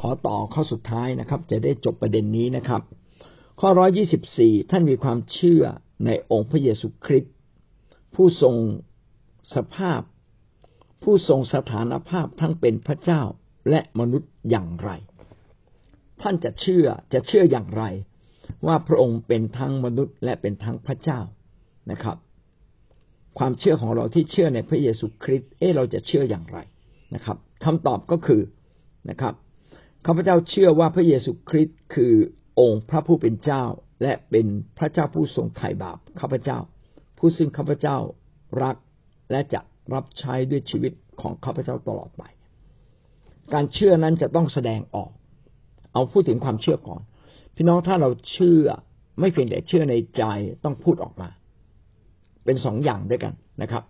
ขอต่อข้อสุดท้ายนะครับ จะได้จบประเด็นนี้นะครับ ข้อร้อยี่สิบสี่ท่านมีความเชื่อในองค์พระเยซูคริสต์ผู้ทรงสภาพ ผู้ทรงสถานภาพทั้งเป็นพระเจ้าและมนุษย์อย่างไร ท่านจะเชื่อจะเชื่ออย่างไร ว่าพระองค์เป็นทั้งมนุษย์และเป็นทั้งพระเจ้านะครับ ความเชื่อของเราที่เชื่อในพระเยซูคริสต์เออเราจะเชื่ออย่างไรนะครับคำตอบก็คือนะครับ ข้าพเจ้าเชื่อว่าพระเยซูคริสต์คือองค์พระผู้เป็นเจ้า และเป็นพระเจ้าผู้ทรงไถ่บาปข้าพเจ้า ผู้ซึ่งข้าพเจ้ารักและจะรับใช้ด้วยชีวิตของข้าพเจ้าตลอดไป การเชื่อนั้นจะต้องแสดงออก เอาพูดถึงความเชื่อก่อน พี่น้องถ้าเราเชื่อไม่เพียงแต่เชื่อในใจต้องพูดออกมา เป็นสองอย่างด้วยกันนะครับ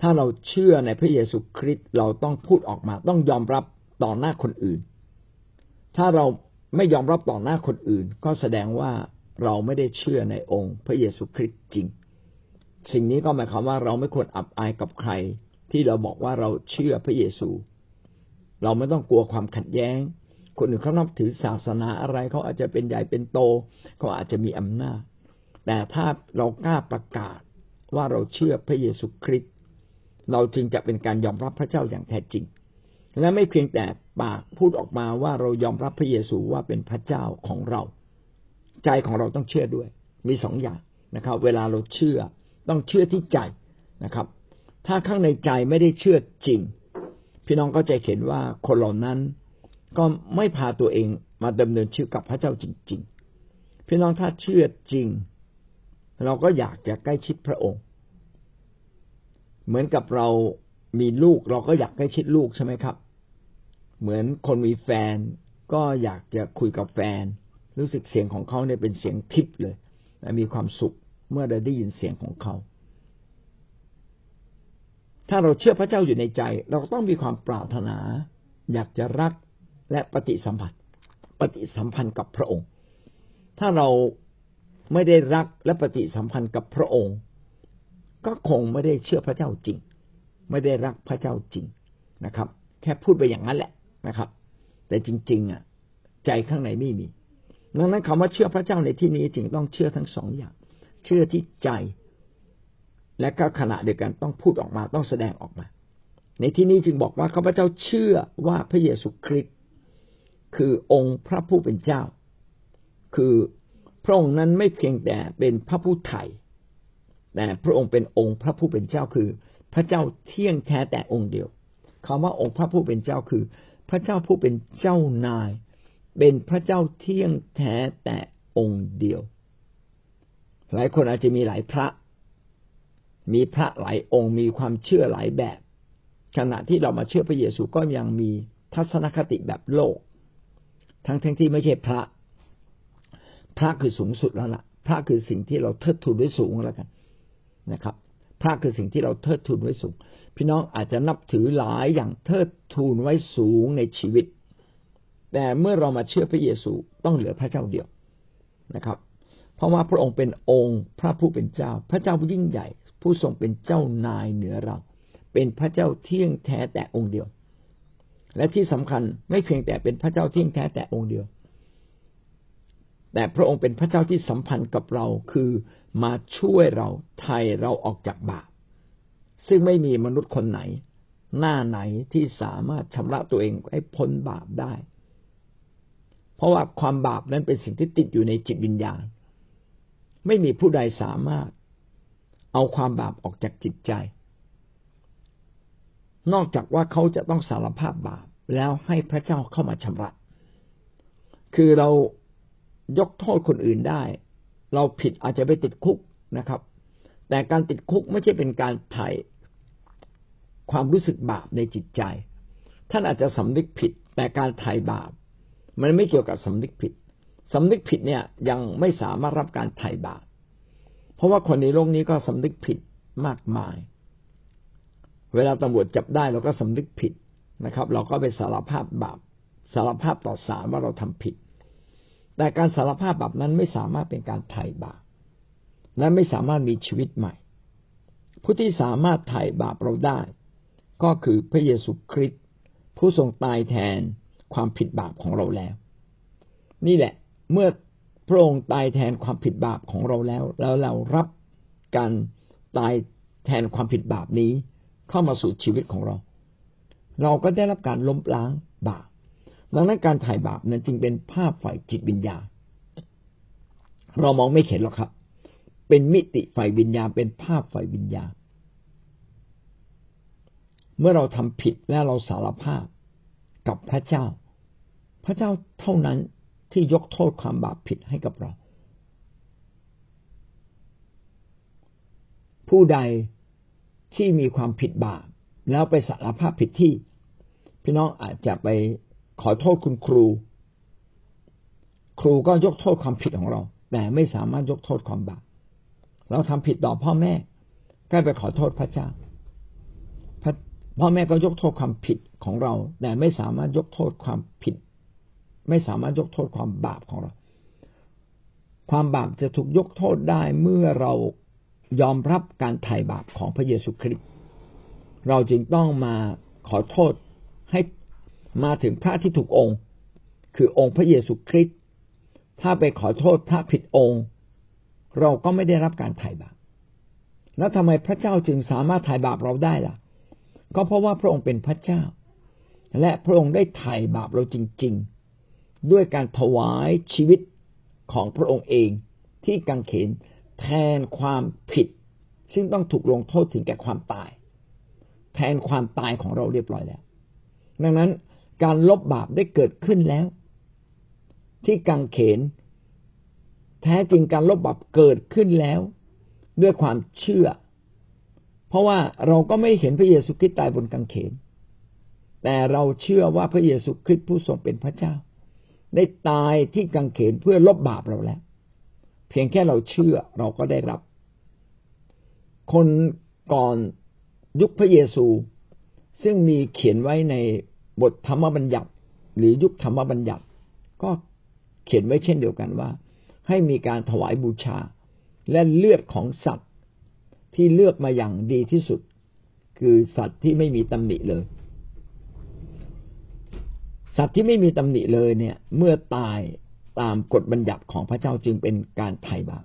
ถ้าเราเชื่อในพระเยซูคริสต์เราต้องพูดออกมา ต้องยอมรับต่อหน้าคนอื่น ถ้าเราไม่ยอมรับต่อหน้าคนอื่น ก็แสดงว่าเราไม่ได้เชื่อในองค์พระเยซูคริสต์จริง สิ่งนี้ก็หมายความว่าเราไม่ควรอับอายกับใคร ที่เราบอกว่าเราเชื่อพระเยซู เราไม่ต้องกลัวความขัดแย้ง คนอื่นเขานับถือศาสนาอะไรเขาอาจจะเป็นใหญ่เป็นโตเขาอาจจะมีอำนาจ แต่ถ้าเรากล้าประกาศว่าเราเชื่อพระเยซูคริสต์เราจึงจะเป็นการยอมรับพระเจ้าอย่างแท้จริง และไม่เพียงแต่ปากพูดออกมาว่าเรายอมรับพระเยซูว่าเป็นพระเจ้าของเรา ใจของเราต้องเชื่อด้วย มีสองอย่างนะครับ เวลาเราเชื่อต้องเชื่อที่ใจนะครับ ถ้าข้างในใจไม่ได้เชื่อจริง พี่น้องก็จะเห็นว่าคนเหล่านั้นก็ไม่พาตัวเองมาดำเนินชีวิตกับพระเจ้าจริง ๆ พี่น้องถ้าเชื่อจริง เราก็อยากจะใกล้ชิดพระองค์ เหมือนกับเรา มีลูกเราก็อยากใกล้ชิดลูกใช่ไหมครับ เหมือนคนมีแฟนก็อยากจะคุยกับแฟน รู้สึกเสียงของเขาเนี่ยเป็นเสียงทิพย์เลยมีความสุขเมื่อได้ได้ยินเสียงของเขา ถ้าเราเชื่อพระเจ้าอยู่ในใจ เราต้องมีความปรารถนา อยากจะรักและปฏิสัมพันธ์ปฏิสัมพันธ์กับพระองค์ ถ้าเราไม่ได้รักและปฏิสัมพันธ์กับพระองค์ ก็คงไม่ได้เชื่อพระเจ้าจริง ไม่ได้รักพระเจ้าจริงนะครับ แค่พูดไปอย่างนั้นแหละนะครับ แต่จริง ๆ อะ ใจข้างในไม่มีดังนั้นคำว่าเชื่อพระเจ้าในที่นี้จึงต้องเชื่อทั้งสองอย่าง เชื่อที่ใจ และก็ขณะเดียวกันต้องพูดออกมาต้องแสดงออกมา ในที่นี้จึงบอกว่าข้าพเจ้าเชื่อว่าพระเยซูคริสต์คือองค์พระผู้เป็นเจ้า คือพระองค์นั้นไม่เพียงแต่เป็นพระผู้ไถ่แต่พระองค์เป็นองค์พระผู้เป็นเจ้าคือ พระเจ้าเที่ยงแท้แต่องค์เดียวคำว่าองค์พระผู้เป็นเจ้าคือ พระเจ้าผู้เป็นเจ้านาย เป็นพระเจ้าเที่ยงแท้แต่องค์เดียว หลายคนอาจจะมีหลายพระ มีพระหลายองค์มีความเชื่อหลายแบบ ขณะที่เรามาเชื่อพระเยซูก็ยังมีทัศนคติแบบโลก ทั้งทั้งที่ไม่ใช่พระ พระคือสูงสุดแล้วล่ะ พระคือสิ่งที่เราเทิดทูนไว้สูงแล้วกันนะครับ พระคือสิ่งที่เราเทิดทูนไว้สูง พี่น้องอาจจะนับถือหลายอย่างเทิดทูนไว้สูงในชีวิต แต่เมื่อเรามาเชื่อพระเยซูต้องเหลือพระเจ้าเดียวนะครับ เพราะว่าพระองค์เป็นองค์พระผู้เป็นเจ้า พระเจ้าผู้ยิ่งใหญ่ ผู้ทรงเป็นเจ้านายเหนือเรา เป็นพระเจ้าเที่ยงแท้แต่องค์เดียว และที่สำคัญไม่เพียงแต่เป็นพระเจ้าเที่ยงแท้แต่องค์เดียว แต่พระองค์เป็นพระเจ้าที่สัมพันธ์กับเราคือมาช่วยเราไทยเราออกจากบาปซึ่งไม่มีมนุษย์คนไหน หน้าไหนที่สามารถชำระตัวเองให้พ้นบาปได้ เพราะว่าความบาปนั้นเป็นสิ่งที่ติดอยู่ในจิตวิญญาณ ไม่มีผู้ใดสามารถเอาความบาปออกจากจิตใจ นอกจากว่าเขาจะต้องสารภาพบาปแล้วให้พระเจ้าเข้ามาชำระ คือเรา ยกโทษคนอื่นได้ เราผิดอาจจะไปติดคุกนะครับ แต่การติดคุกไม่ใช่เป็นการไถ่ความรู้สึกบาปในจิตใจ ท่านอาจจะสำนึกผิด แต่การไถ่บาป มันไม่เกี่ยวกับสำนึกผิดสำนึกผิดเนี่ยยังไม่สามารถรับการไถ่บาป เพราะว่าคนในโลกนี้ก็สำนึกผิดมากมาย เวลาตำรวจจับได้เราก็สำนึกผิดนะครับ เราก็ไปสารภาพบาป สารภาพต่อศาลว่าเราทำผิด แต่การสารภาพบาปนั้นไม่สามารถเป็นการไถ่บาปและไม่สามารถมีชีวิตใหม่ ผู้ที่สามารถไถ่บาปเราได้ ก็คือพระเยซูคริสต์ผู้ทรงตายแทนความผิดบาปของเราแล้ว นี่แหละเมื่อพระองค์ตายแทนความผิดบาปของเราแล้ว แล้วเรารับการตายแทนความผิดบาปนี้เข้ามาสู่ชีวิตของเรา เราก็ได้รับการล้มล้างบาป ดังนั้นการถ่ายบาปนั้นจึงเป็นภาพฝ่ายจิตวิญญาณเรามองไม่เห็นหรอกครับ เป็นมิติฝ่ายวิญญาณเป็นภาพฝ่ายวิญญาณเมื่อเราทำผิดและเราสารภาพกับพระเจ้า พระเจ้าเท่านั้นที่ยกโทษความบาปผิดให้กับเรา ผู้ใดที่มีความผิดบาปแล้วไปสารภาพผิดที่ พี่น้องอาจจะไป ขอโทษคุณครู ครูก็ยกโทษความผิดของเรา แต่ไม่สามารถยกโทษความบาปเราทำผิดต่อพ่อแม่ก็ไปขอโทษพระเจ้าพ่อแม่ก็ยกโทษความผิดของเรา แต่ไม่สามารถยกโทษความผิด ไม่สามารถยกโทษความบาปของเรา ความบาปจะถูกยกโทษได้เมื่อเรายอมรับการไถ่บาปของพระเยซูคริสต์เราจึงต้องมาขอโทษให้ มาถึงพระที่ถูกองค์ คือองค์พระเยซูคริสต์ถ้าไปขอโทษพระผิดองค์ เราก็ไม่ได้รับการไถ่บาปแล้วทำไมพระเจ้าจึงสามารถไถ่บาปเราได้ล่ะ ก็เพราะว่าพระองค์เป็นพระเจ้า และพระองค์ได้ไถ่บาปเราจริง ๆ ด้วยการถวายชีวิตของพระองค์เองที่กังเขนแทนความผิด ซึ่งต้องถูกลงโทษถึงแก่ความตาย แทนความตายของเราเรียบร้อยแล้ว ดังนั้น การลบบาปได้เกิดขึ้นแล้ว ที่กังเขน แท้จริงการลบบาปเกิดขึ้นแล้ว ด้วยความเชื่อ เพราะว่าเราก็ไม่เห็นพระเยซูคริสต์ตายบนกางเขน แต่เราเชื่อว่าพระเยซูคริสต์ผู้ทรงเป็นพระเจ้า ได้ตายที่กางเขนเพื่อลบบาปเราแล้ว เพียงแค่เราเชื่อเราก็ได้รับ คนก่อนยุคพระเยซูซึ่งมีเขียนไว้ใน บทธรรมบัญญัติ หรือยุคธรรมบัญญัติ ก็เขียนไว้เช่นเดียวกันว่า ให้มีการถวายบูชา และเลือดของสัตว์ที่เลือกมาอย่างดีที่สุด คือสัตว์ที่ไม่มีตำหนิเลย สัตว์ที่ไม่มีตำหนิเลยเนี่ย เมื่อตายตามกฎบัญญัติของพระเจ้าจึงเป็นการไถ่บาป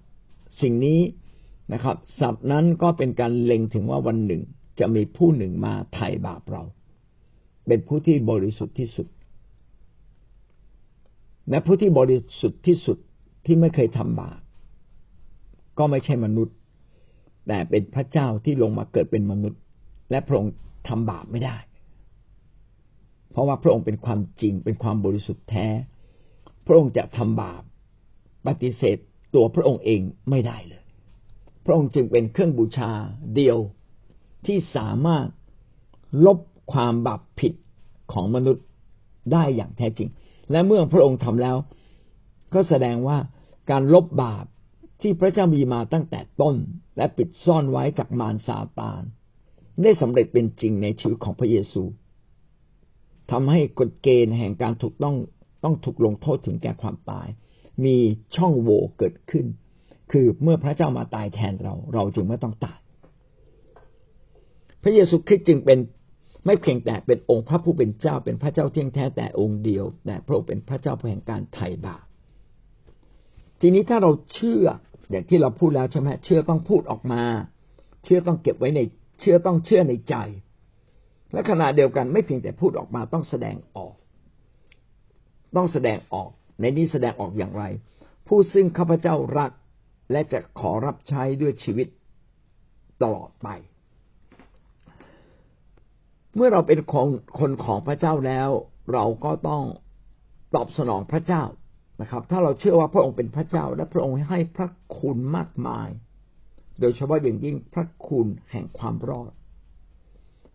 สิ่งนี้นะครับ สัตว์นั้นก็เป็นการเล็งถึงว่าวันหนึ่งจะมีผู้หนึ่งมาไถ่บาปเรา เป็นผู้ที่บริสุทธิ์ที่สุด และผู้ที่บริสุทธิ์ที่สุดที่ไม่เคยทำบาปก็ไม่ใช่มนุษย์ แต่เป็นพระเจ้าที่ลงมาเกิดเป็นมนุษย์ และพระองค์ทำบาปไม่ได้ เพราะว่าพระองค์เป็นความจริงเป็นความบริสุทธิ์แท้ พระองค์จะทำบาปปฏิเสธตัวพระองค์เองไม่ได้เลย พระองค์จึงเป็นเครื่องบูชาเดียวที่สามารถลบ ความบาปผิดของมนุษย์ได้อย่างแท้จริง และเมื่อพระองค์ทำแล้ว ก็แสดงว่าการลบบาปที่พระเจ้ามีมาตั้งแต่ต้น และปิดซ่อนไว้จากมารซาตาน ได้สำเร็จเป็นจริงในชีวิตของพระเยซูทำให้กฎเกณฑ์แห่งการถูกต้องต้องถูกลงโทษถึงแก่ความตาย มีช่องโหว่เกิดขึ้น คือเมื่อพระเจ้ามาตายแทนเรา เราจึงไม่ต้องตายพระเยซูคริสต์จึงเป็น ไม่เพียงแต่เป็นองค์พระผู้เป็นเจ้า เป็นพระเจ้าเที่ยงแท้แต่องค์เดียว แต่พระองค์เป็นพระเจ้าแห่งการไถ่บาปทีนี้ถ้าเราเชื่ออย่างที่เราพูดแล้วใช่ไหมเชื่อต้องพูดออกมา เชื่อต้องเก็บไว้ใน เชื่อต้องเชื่อในใจ และขณะเดียวกันไม่เพียงแต่พูดออกมาต้องแสดงออก ต้องแสดงออก ในนี้แสดงออกอย่างไร ผู้ซึ่งข้าพเจ้ารักและจะขอรับใช้ด้วยชีวิตตลอดไป เมื่อเราเป็นคนคนของพระเจ้าแล้ว เราก็ต้องตอบสนองพระเจ้านะครับ ถ้าเราเชื่อว่าพระองค์เป็นพระเจ้า และพระองค์ให้พระคุณมากมาย โดยเฉพาะอย่างยิ่งพระคุณแห่งความรอด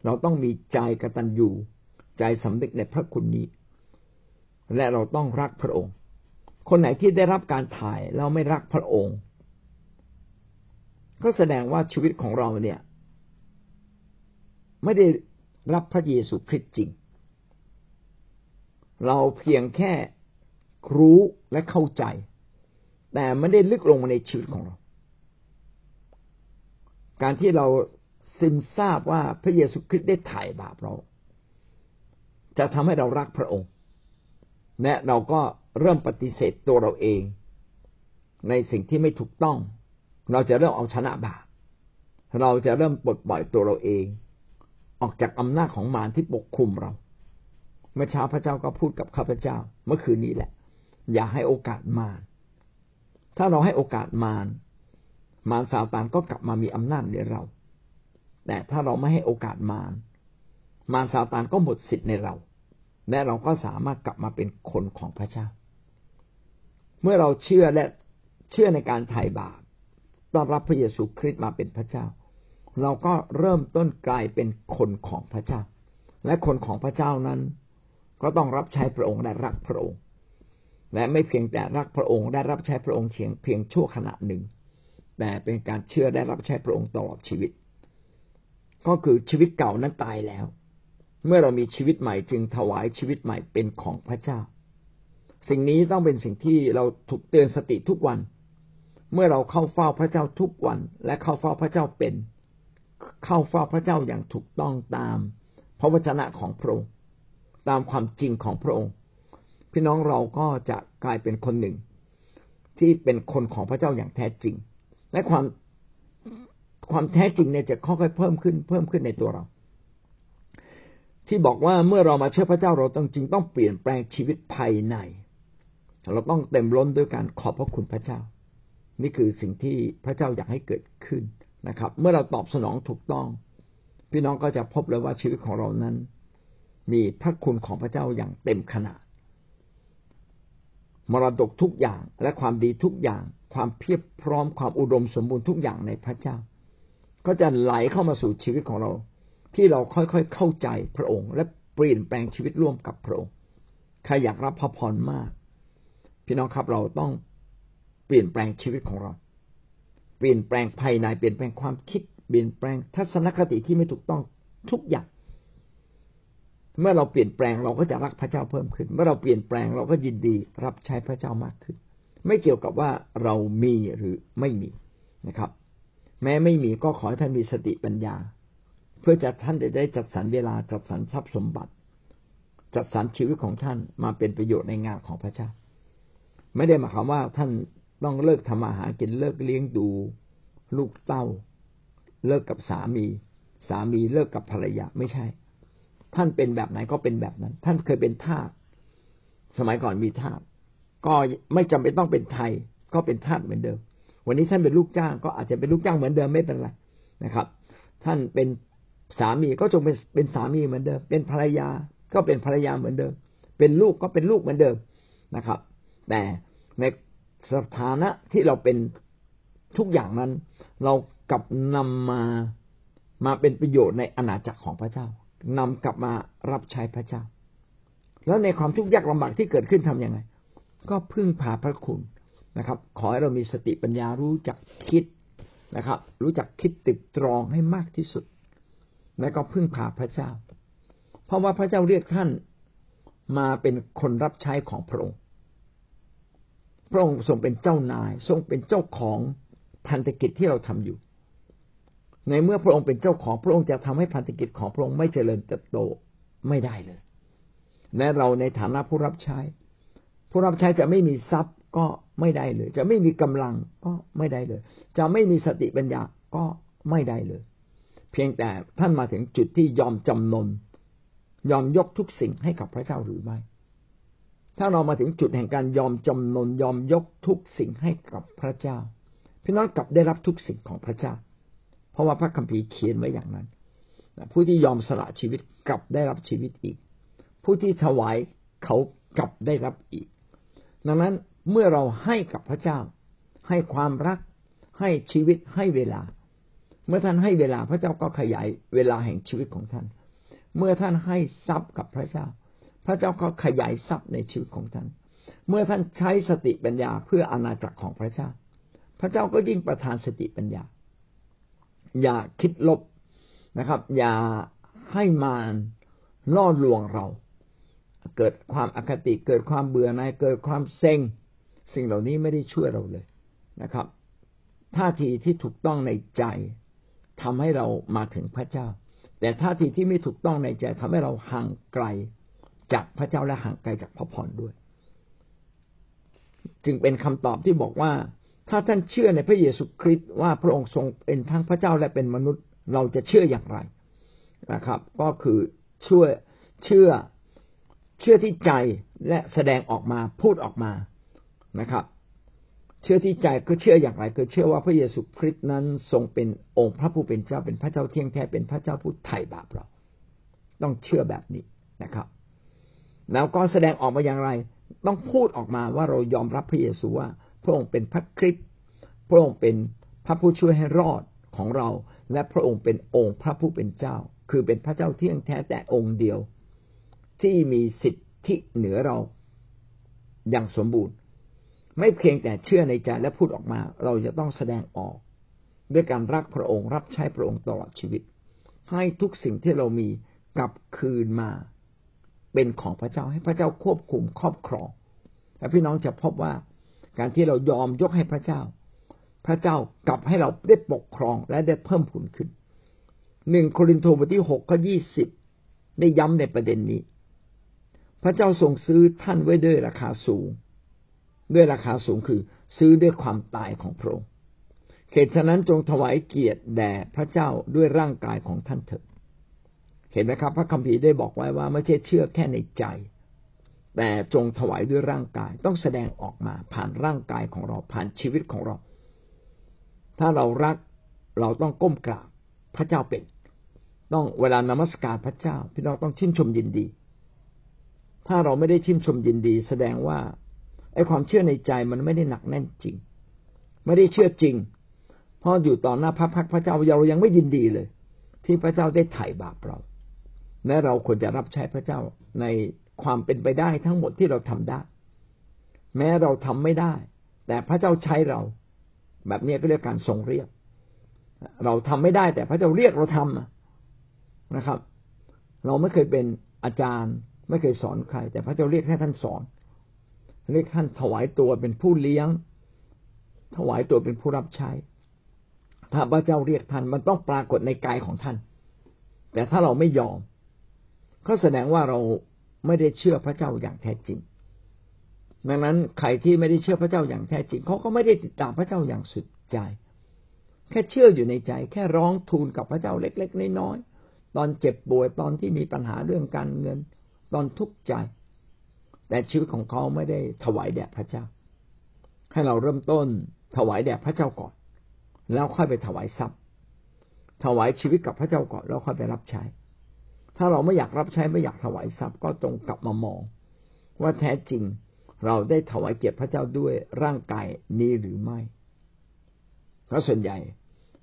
เราต้องมีใจกระตัญญูใจสำนึกในพระคุณนี้ และเราต้องรักพระองค์ คนไหนที่ได้รับการถ่ายเราไม่รักพระองค์ ก็แสดงว่าชีวิตของเราเนี่ย ไม่ได้ รับพระเยซูคริสต์จริง เราเพียงแค่รู้และเข้าใจ แต่ไม่ได้ลึกลงมาในชีวิตของเรา การที่เราซึมทราบว่าพระเยซูคริสต์ได้ถ่ายบาปเรา จะทำให้เรารักพระองค์ และเราก็เริ่มปฏิเสธตัวเราเอง ในสิ่งที่ไม่ถูกต้อง เราจะเริ่มเอาชนะบาปเราจะเริ่มปลดปล่อยตัวเราเอง ออกจากอำนาจของมารที่ปกคุมเรา เมื่อเช้าพระเจ้าก็พูดกับข้าพเจ้า เมื่อคืนนี้แหละ อย่าให้โอกาสมารถ้าเราให้โอกาสมารมารซาตานก็กลับมามีอำนาจในเรา แต่ถ้าเราไม่ให้โอกาสมารมารซาตานก็หมดสิทธิ์ในเรา และเราก็สามารถกลับมาเป็นคนของพระเจ้า เมื่อเราเชื่อและเชื่อในการไถ่บาปต้อนรับพระเยซูคริสต์มาเป็นพระเจ้า เราก็เริ่มต้นกลายเป็นคนของพระเจ้า และคนของพระเจ้านั้น ก็ต้องรับใช้พระองค์และรักพระองค์ และไม่เพียงแต่รักพระองค์ได้รับใช้พระองค์เพียงเพียงชั่วขณะหนึ่ง แต่เป็นการเชื่อได้รับใช้พระองค์ตลอดชีวิต ก็คือชีวิตเก่านั้นตายแล้ว เมื่อเรามีชีวิตใหม่จึงถวายชีวิตใหม่เป็นของพระเจ้า สิ่งนี้ต้องเป็นสิ่งที่เราถูกเตือนสติทุกวัน เมื่อเราเข้าเฝ้าพระเจ้าทุกวันและเข้าเฝ้าพระเจ้าเป็น เข้าเฝ้าพระเจ้าอย่างถูกต้องตามพระวจนะของพระองค์ตามความจริงของพระองค์ พี่น้องเราก็จะกลายเป็นคนหนึ่ง ที่เป็นคนของพระเจ้าอย่างแท้จริง และความความแท้จริงเนี่ยจะค่อยๆเพิ่มขึ้นเพิ่มขึ้นในตัวเรา ที่บอกว่าเมื่อเรามาเชื่อพระเจ้าเราต้องจริงต้องเปลี่ยนแปลงชีวิตภายใน เราต้องเต็มล้นด้วยการขอบพระคุณพระเจ้า นี่คือสิ่งที่พระเจ้าอยากให้เกิดขึ้น นะครับ เมื่อเราตอบสนองถูกต้อง พี่น้องก็จะพบเลยว่าชีวิตของเรานั้น มีพระคุณของพระเจ้าอย่างเต็มขนาดมรดกทุกอย่างและความดีทุกอย่าง ความเพียบพร้อมความอุดมสมบูรณ์ทุกอย่างในพระเจ้า ก็จะไหลเข้ามาสู่ชีวิตของเรา ที่เราค่อยๆเข้าใจพระองค์ และเปลี่ยนแปลงชีวิตร่วมกับพระองค์ใครอยากรับพระพรมาก พี่น้องครับเราต้องเปลี่ยนแปลงชีวิตของเรา เปลี่ยนแปลงภายในเปลี่ยนแปลงความคิด เปลี่ยนแปลงทัศนคติที่ไม่ถูกต้องทุกอย่าง เมื่อเราเปลี่ยนแปลงเราก็จะรักพระเจ้าเพิ่มขึ้น เมื่อเราเปลี่ยนแปลงเราก็ยินดีรับใช้พระเจ้ามากขึ้น ไม่เกี่ยวกับว่าเรามีหรือไม่มีนะครับ แม้ไม่มีก็ขอให้ท่านมีสติปัญญา เพื่อจะท่านจะได้จัดสรรเวลาจัดสรรทรัพย์สมบัติ จัดสรรชีวิตของท่านมาเป็นประโยชน์ในงานของพระเจ้า ไม่ได้หมายความว่าท่าน ต้องเลิกทำอาหารกินเลิกเลี้ยงดูลูกเต้า เลิกกับสามี สามีเลิกกับภรรยาไม่ใช่ ท่านเป็นแบบไหนก็เป็นแบบนั้น ท่านเคยเป็นทาสสมัยก่อนมีทาสก็ไม่จำเป็นต้องเป็นไทย ก็เป็นทาสเหมือนเดิม วันนี้ท่านเป็นลูกจ้าง ก็อาจจะเป็นลูกจ้างเหมือนเดิมไม่เป็นไรนะครับ ท่านเป็นสามีก็จงเป็นเป็นสามีเหมือนเดิม เป็นภรรยา ก็เป็นภรรยาเหมือนเดิม เป็นลูกก็เป็นลูกเหมือนเดิมนะครับ แต่ใน สถานะที่เราเป็นทุกอย่างนั้น เรากลับนำมามาเป็นประโยชน์ในอาณาจักรของพระเจ้านำกลับมารับใช้พระเจ้า แล้วในความทุกข์ยากลำบากที่เกิดขึ้นทํำยังไง ก็พึ่งพาพระคุณนะครับ ขอให้เรามีสติปัญญารู้จักคิดนะครับ รู้จักคิดติดตรองให้มากที่สุด และก็พึ่งพาพระเจ้า เพราะว่าพระเจ้าเรียกท่านมาเป็นคนรับใช้ของพระองค์ พระองค์ทรงเป็นเจ้านาย ทรงเป็นเจ้าของพันธกิจที่เราทำอยู่ ในเมื่อพระองค์เป็นเจ้าของพระองค์จะทำให้พันธกิจของพระองค์ไม่เจริญเติบโตไม่ได้เลย และเราในฐานะผู้รับใช้ ผู้รับใช้จะไม่มีทรัพย์ก็ไม่ได้เลย จะไม่มีกำลังก็ไม่ได้เลย จะไม่มีสติปัญญาก็ไม่ได้เลย เพียงแต่ท่านมาถึงจุดที่ยอมจำนนยอมยกทุกสิ่งให้กับพระเจ้าหรือไม่ ถ้าเรามาถึงจุดแห่งการยอมจำนนยอมยกทุกสิ่งให้กับพระเจ้า พี่น้องกลับได้รับทุกสิ่งของพระเจ้า เพราะว่าพระคัมภีร์เขียนไว้อย่างนั้น ผู้ที่ยอมสละชีวิตกลับได้รับชีวิตอีก ผู้ที่ถวายเขากลับได้รับอีก ดังนั้นเมื่อเราให้กับพระเจ้า ให้ความรัก ให้ชีวิตให้เวลา เมื่อท่านให้เวลาพระเจ้าก็ขยายเวลาแห่งชีวิตของท่าน เมื่อท่านให้ทรัพย์กับพระเจ้า พระเจ้าก็ขยายทรัพย์ในชีวิตของท่าน เมื่อท่านใช้สติปัญญาเพื่ออาณาจักรของพระเจ้า พระเจ้าก็ยิ่งประทานสติปัญญา อย่าคิดลบนะครับ อย่าให้มารล่อลวงเรา เกิดความอคติเกิดความเบื่อหน่ายเกิดความเซ็ง สิ่งเหล่านี้ไม่ได้ช่วยเราเลยนะครับท่าทีที่ถูกต้องในใจทำให้เรามาถึงพระเจ้า แต่ท่าทีที่ไม่ถูกต้องในใจทำให้เราห่างไกล จากพระเจ้าและห่างไกลจากพระพรด้วย จึงเป็นคำตอบที่บอกว่า ถ้าท่านเชื่อในพระเยซูคริสต์ว่าพระองค์ทรงเป็นทั้งพระเจ้าและเป็นมนุษย์ เราจะเชื่ออย่างไรนะครับ ก็คือช่วยเชื่อเชื่อที่ใจและแสดงออกมาพูดออกมานะครับ เชื่อที่ใจก็เชื่ออย่างไรก็เชื่อว่าพระเยซูคริสต์นั้นทรงเป็นองค์พระผู้เป็นเจ้าเป็นพระเจ้าเที่ยงแท้เป็นพระเจ้าผู้ไถ่บาปเรา ต้องเชื่อแบบนี้นะครับ แล้วก็แสดงออกมาอย่างไร ต้องพูดออกมาว่าเรายอมรับพระเยซูว่า พระองค์เป็นพระคริสต์พระองค์เป็นพระผู้ช่วยให้รอดของเรา และพระองค์เป็นองค์พระผู้เป็นเจ้า คือเป็นพระเจ้าเที่ยงแท้แต่องค์เดียว ที่มีสิทธิเหนือเราอย่างสมบูรณ์ ไม่เพียงแต่เชื่อในใจและพูดออกมา เราจะต้องแสดงออก ด้วยการรักพระองค์รับใช้พระองค์ตลอดชีวิต ให้ทุกสิ่งที่เรามีกลับคืนมา เป็นของพระเจ้าให้พระเจ้าควบคุมครอบครองและพี่น้องจะพบว่าการที่เรายอมยกให้พระเจ้า พระเจ้ากลับให้เราได้ปกครองและได้เพิ่มผลขึ้นหนึ่งโครินธ์บทที่หกข้อยี่สิบได้ย้ำในประเด็นนี้ พระเจ้าทรงซื้อท่านไว้ด้วยราคาสูง ด้วยราคาสูงคือซื้อด้วยความตายของพระองค์เหตุฉะนั้นจงถวายเกียรติแด่พระเจ้าด้วยร่างกายของท่านเถิด เห็นไหมครับ พระคัมภีร์ได้บอกไว้ว่าไม่ใช่เชื่อแค่ในใจ แต่จงถวายด้วยร่างกายต้องแสดงออกมาผ่านร่างกายของเราผ่านชีวิตของเรา ถ้าเรารักเราต้องก้มกราบพระเจ้าเป็น ต้องเวลานมัสการพระเจ้าพี่น้องต้องชื่นชมยินดี ถ้าเราไม่ได้ชิมชมยินดี แสดงว่าไอ้ความเชื่อในใจมันไม่ได้หนักแน่นจริง ไม่ได้เชื่อจริงเพราะอยู่ต่อหน้าพระพักพระเจ้าเรายังไม่ยินดีเลย ที่พระเจ้าได้ไถ่บาปเรา และเราควรจะรับใช้พระเจ้าในความเป็นไปได้ทั้งหมดที่เราทำได้ แม้เราทำไม่ได้ แต่พระเจ้าใช้เรา แบบนี้ก็เรียกการทรงเรียก เราทำไม่ได้ แต่พระเจ้าเรียกเราทำนะครับ เราไม่เคยเป็นอาจารย์ ไม่เคยสอนใคร แต่พระเจ้าเรียกให้ท่านสอน เรียกท่านถวายตัวเป็นผู้เลี้ยง ถวายตัวเป็นผู้รับใช้ ถ้าพระเจ้าเรียกท่านมันต้องปรากฏในกายของท่าน แต่ถ้าเราไม่ยอม ก็แสดงว่าเราไม่ได้เชื่อพระเจ้าอย่างแท้จริง ดังนั้นใครที่ไม่ได้เชื่อพระเจ้าอย่างแท้จริงเขาก็ไม่ได้ติดตามพระเจ้าอย่างสุดใจ แค่เชื่ออยู่ในใจ แค่ร้องทูลกับพระเจ้าเล็ก ๆ น้อยๆตอนเจ็บป่วยตอนที่มีปัญหาเรื่องการเงิน ตอนทุกข์ใจ แต่ชีวิตของเขาไม่ได้ถวายแด่พระเจ้า ให้เราเริ่มต้นถวายแด่พระเจ้าก่อน แล้วค่อยไปถวายทรัพย์ ถวายชีวิตกับพระเจ้าก่อนแล้วค่อยไปรับใช้ ถ้าเราไม่อยากรับใช้ไม่อยากถวายทรัพย์ก็ตรงกลับมามอง ว่าแท้จริงเราได้ถวายเกียรติพระเจ้าด้วยร่างกายนี้หรือไม่เพราะส่วนใหญ่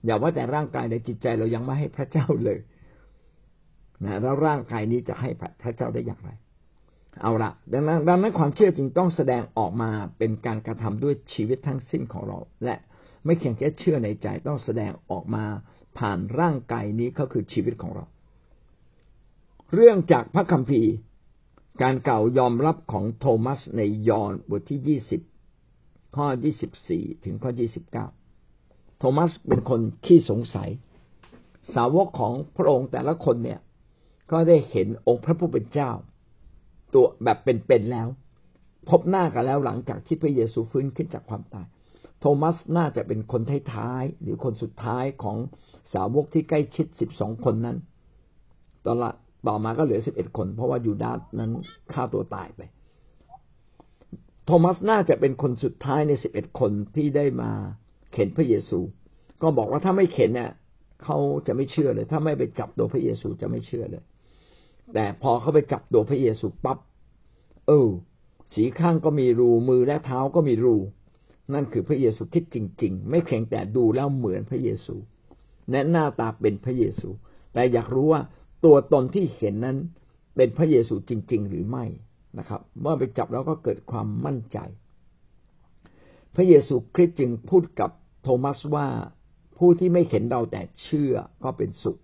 อย่าว่าแต่ร่างกายในจิตใจเรายังไม่ให้พระเจ้าเลยนะแล้วร่างกายนี้จะให้พระเจ้าได้อย่างไร เอาละดังนั้นดังนั้นความเชื่อจึงต้องแสดงออกมาเป็นการกระทำด้วยชีวิตทั้งสิ้นของเรา และไม่เพียงแค่เชื่อในใจต้องแสดงออกมาผ่านร่างกายนี้ก็คือชีวิตของเรา เรื่องจากพระคัมภีร์ การเก่ายอมรับของโทมัสในยอห์นบทที่ยี่สิบข้อยี่สิบสี่ถึงข้อยี่สิบเก้าโทมัสเป็นคนขี้สงสัย สาวกของพระองค์แต่ละคนเนี่ย ก็ได้เห็นองค์พระผู้เป็นเจ้า ตัวแบบเป็นๆแล้ว พบหน้ากันแล้วหลังจากที่พระเยซูฟื้นขึ้นจากความตาย โทมัสน่าจะเป็นคนท้ายๆหรือคนสุดท้ายของสาวกที่ใกล้ชิดสิบสองคนนั้นตอนละ ต่อมาก็เหลือสิบเอ็ดคน เพราะว่ายูดาสนั้นฆ่าตัวตายไป โทมัสน่าจะเป็นคนสุดท้ายในสิบเอ็ดคนที่ได้มาเข็นพระเยซู ก็บอกว่าถ้าไม่เข็นเนี่ยเขาจะไม่เชื่อเลย ถ้าไม่ไปจับตัวพระเยซูจะไม่เชื่อเลย แต่พอเขาไปจับตัวพระเยซูปับ๊บเออสีข้างก็มีรูมือและเท้าก็มีรู นั่นคือพระเยซูคิดจริง ๆ ไม่เพียงแต่ดูแล้วเหมือนพระเยซูและหน้าตาเป็นพระเยซู แต่อยากรู้ว่า ตัวตนที่เห็นนั้นเป็นพระเยซูจริง ๆ หรือไม่นะครับ เมื่อไปจับแล้วก็เกิดความมั่นใจ พระเยซูคริสต์จึงพูดกับโทมัสว่าผู้ที่ไม่เห็นเราแต่เชื่อก็เป็นสุข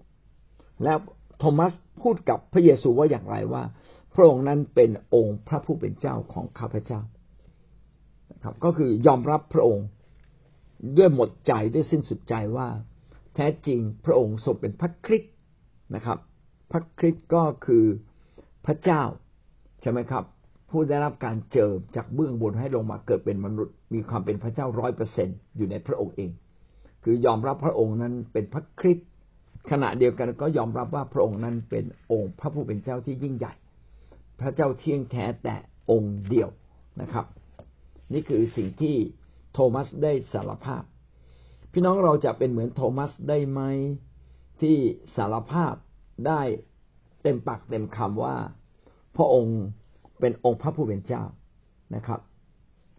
แล้วโทมัสพูดกับพระเยซูว่าอย่างไรว่า พระองค์นั้นเป็นองค์พระผู้เป็นเจ้าของข้าพเจ้าครับก็คือยอมรับพระองค์ด้วยหมดใจด้วยสิ้นสุดใจว่า แท้จริงพระองค์ทรงเป็นพระคริสต์นะครับ พระคริสต์ก็คือพระเจ้าใช่ไหมครับ ผู้ได้รับการเจิมจากเบื้องบนให้ลงมาเกิดเป็นมนุษย์ มีความเป็นพระเจ้าร้อยเปอร์เซ็นอยู่ในพระองค์เอง คือยอมรับพระองค์นั้นเป็นพระคริสต์ขณะเดียวกันก็ยอมรับว่าพระองค์นั้นเป็นองค์พระผู้เป็นเจ้าที่ยิ่งใหญ่ พระเจ้าเที่ยงแท้แต่องค์เดียวนะครับ นี่คือสิ่งที่โทมัสได้สารภาพ พี่น้องเราจะเป็นเหมือนโทมัสได้ไหมที่สารภาพ ได้เต็มปากเต็มคำว่าพระองค์เป็นองค์พระผู้เป็นเจ้านะครับ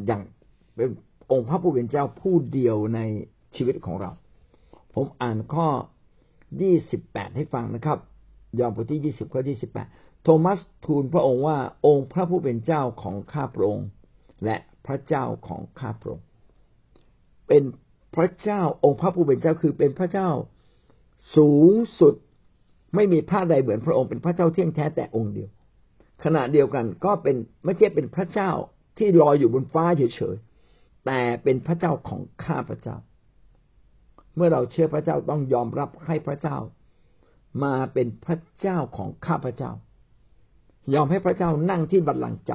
อย่างเป็นองค์พระผู้เป็นเจ้าผู้เดียวในชีวิตของเรา ผมอ่านข้อยี่สิบแปดให้ฟังนะครับ ยอห์นบทที่ยี่สิบข้อยี่สิบแปดโทมัสทูลพระองค์ว่าองค์พระผู้เป็นเจ้าของข้าพระองค์และพระเจ้าของข้าพระองค์เป็นพระเจ้าองค์พระผู้เป็นเจ้าคือเป็นพระเจ้าสูงสุด ไม่มีพระใดเหมือนพระองค์เป็นพระเจ้าเที่ยงแท้แต่องค์เดียว ขณะเดียวกันก็เป็นไม่ใช่เป็นพระเจ้าที่ลอยอยู่บนฟ้าเฉยๆแต่เป็นพระเจ้าของข้าพระเจ้า เมื่อเราเชื่อพระเจ้าต้องยอมรับให้พระเจ้า มาเป็นพระเจ้าของข้าพระเจ้า ยอมให้พระเจ้านั่งที่บัลลังก์ใจ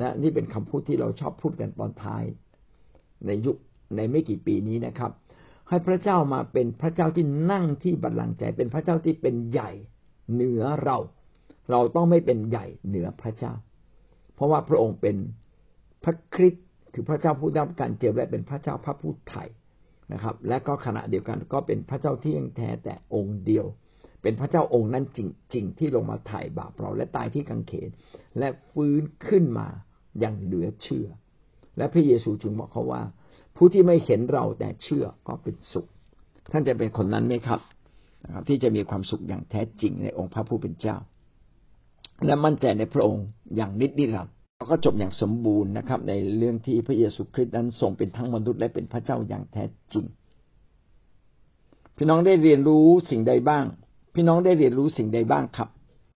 นะนี่เป็นคำพูดที่เราชอบพูดกันตอนท้าย ในยุคในไม่กี่ปีนี้นะครับ ให้พระเจ้ามาเป็นพระเจ้าที่นั่งที่บัลลังก์ใจ เป็นพระเจ้าที่เป็นใหญ่เหนือเรา เราต้องไม่เป็นใหญ่เหนือพระเจ้า เพราะว่าพระองค์เป็นพระคริสต์คือพระเจ้าผู้ได้รับการเจิมและเป็นพระเจ้าพระผู้ไถ่นะครับ และก็ขณะเดียวกันก็เป็นพระเจ้าที่ยังแท้แต่องค์เดียว เป็นพระเจ้าองค์นั้นจริง ๆ ที่ลงมาไถ่บาปเราและตายที่กังเขน และฟื้นขึ้นมาอย่างเหลือเชื่อ และพระเยซูจึงบอกเขาว่า ผู้ที่ไม่เห็นเราแต่เชื่อก็เป็นสุข ท่านจะเป็นคนนั้นไหมครับนะครับ ที่จะมีความสุขอย่างแท้จริงในองค์พระผู้เป็นเจ้า และมั่นใจในพระองค์อย่างนิดนิรันดร์ก็จบอย่างสมบูรณ์นะครับ ในเรื่องที่พระเยซูคริสต์นั้นทรงเป็นทั้งมนุษย์และเป็นพระเจ้าอย่างแท้จริง พี่น้องได้เรียนรู้สิ่งใดบ้าง พี่น้องได้เรียนรู้สิ่งใดบ้างครับ